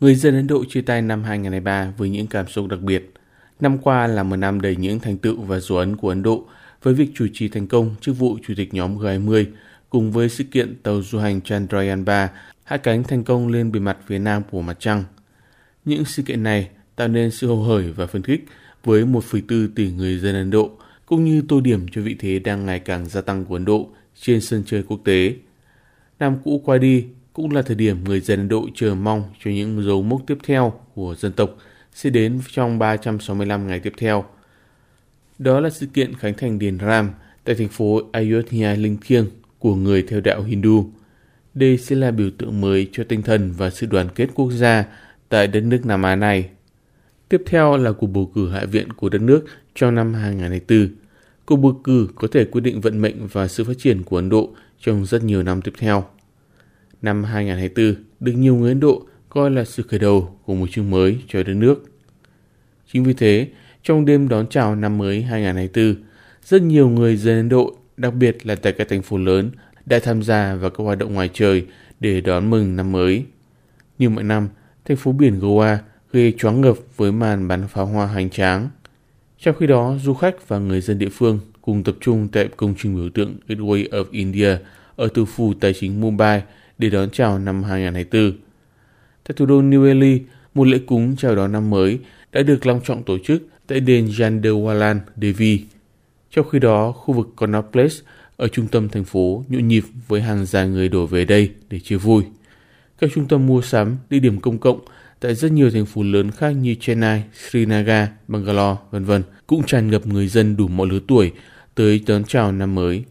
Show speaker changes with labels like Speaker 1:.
Speaker 1: Người dân Ấn Độ chia tay năm 2023 với những cảm xúc đặc biệt. Năm qua là một năm đầy những thành tựu và dấu ấn của Ấn Độ với việc chủ trì thành công chức vụ Chủ tịch nhóm G20 cùng với sự kiện tàu du hành Chandrayaan-3 hạ cánh thành công lên bề mặt phía nam của mặt trăng. Những sự kiện này tạo nên sự hồ hởi và phấn khích với 1,4 tỷ người dân Ấn Độ, cũng như tô điểm cho vị thế đang ngày càng gia tăng của Ấn Độ trên sân chơi quốc tế. Năm cũ qua đi cũng là thời điểm người dân Ấn Độ chờ mong cho những dấu mốc tiếp theo của dân tộc sẽ đến trong 365 ngày tiếp theo. Đó là sự kiện khánh thành đền Ram tại thành phố Ayodhya linh thiêng của người theo đạo Hindu. Đây sẽ là biểu tượng mới cho tinh thần và sự đoàn kết quốc gia tại đất nước Nam Á này. Tiếp theo là cuộc bầu cử hạ viện của đất nước trong năm 2024. Cuộc bầu cử có thể quyết định vận mệnh và sự phát triển của Ấn Độ trong rất nhiều năm tiếp theo. Năm 2024 được nhiều người Ấn Độ coi là sự khởi đầu của một chương mới cho đất nước. Chính vì thế, trong đêm đón chào năm mới 2024, rất nhiều người dân Ấn Độ, đặc biệt là tại các thành phố lớn, đã tham gia vào các hoạt động ngoài trời để đón mừng năm mới. Như mọi năm, thành phố biển Goa gây choáng ngợp với màn bắn pháo hoa hoành tráng. Trong khi đó, du khách và người dân địa phương cùng tập trung tại công trình biểu tượng Gateway of India ở thủ phủ tài chính Mumbai để đón chào năm 2024. Tại thủ đô New Delhi, một lễ cúng chào đón năm mới đã được long trọng tổ chức tại đền Jandewalan Devi. Trong khi đó, khu vực Connaught Place ở trung tâm thành phố nhộn nhịp với hàng dài người đổ về đây để chia vui. Các trung tâm mua sắm, địa điểm công cộng tại rất nhiều thành phố lớn khác như Chennai, Srinagar, Bangalore, vân vân cũng tràn ngập người dân đủ mọi lứa tuổi tới đón chào năm mới.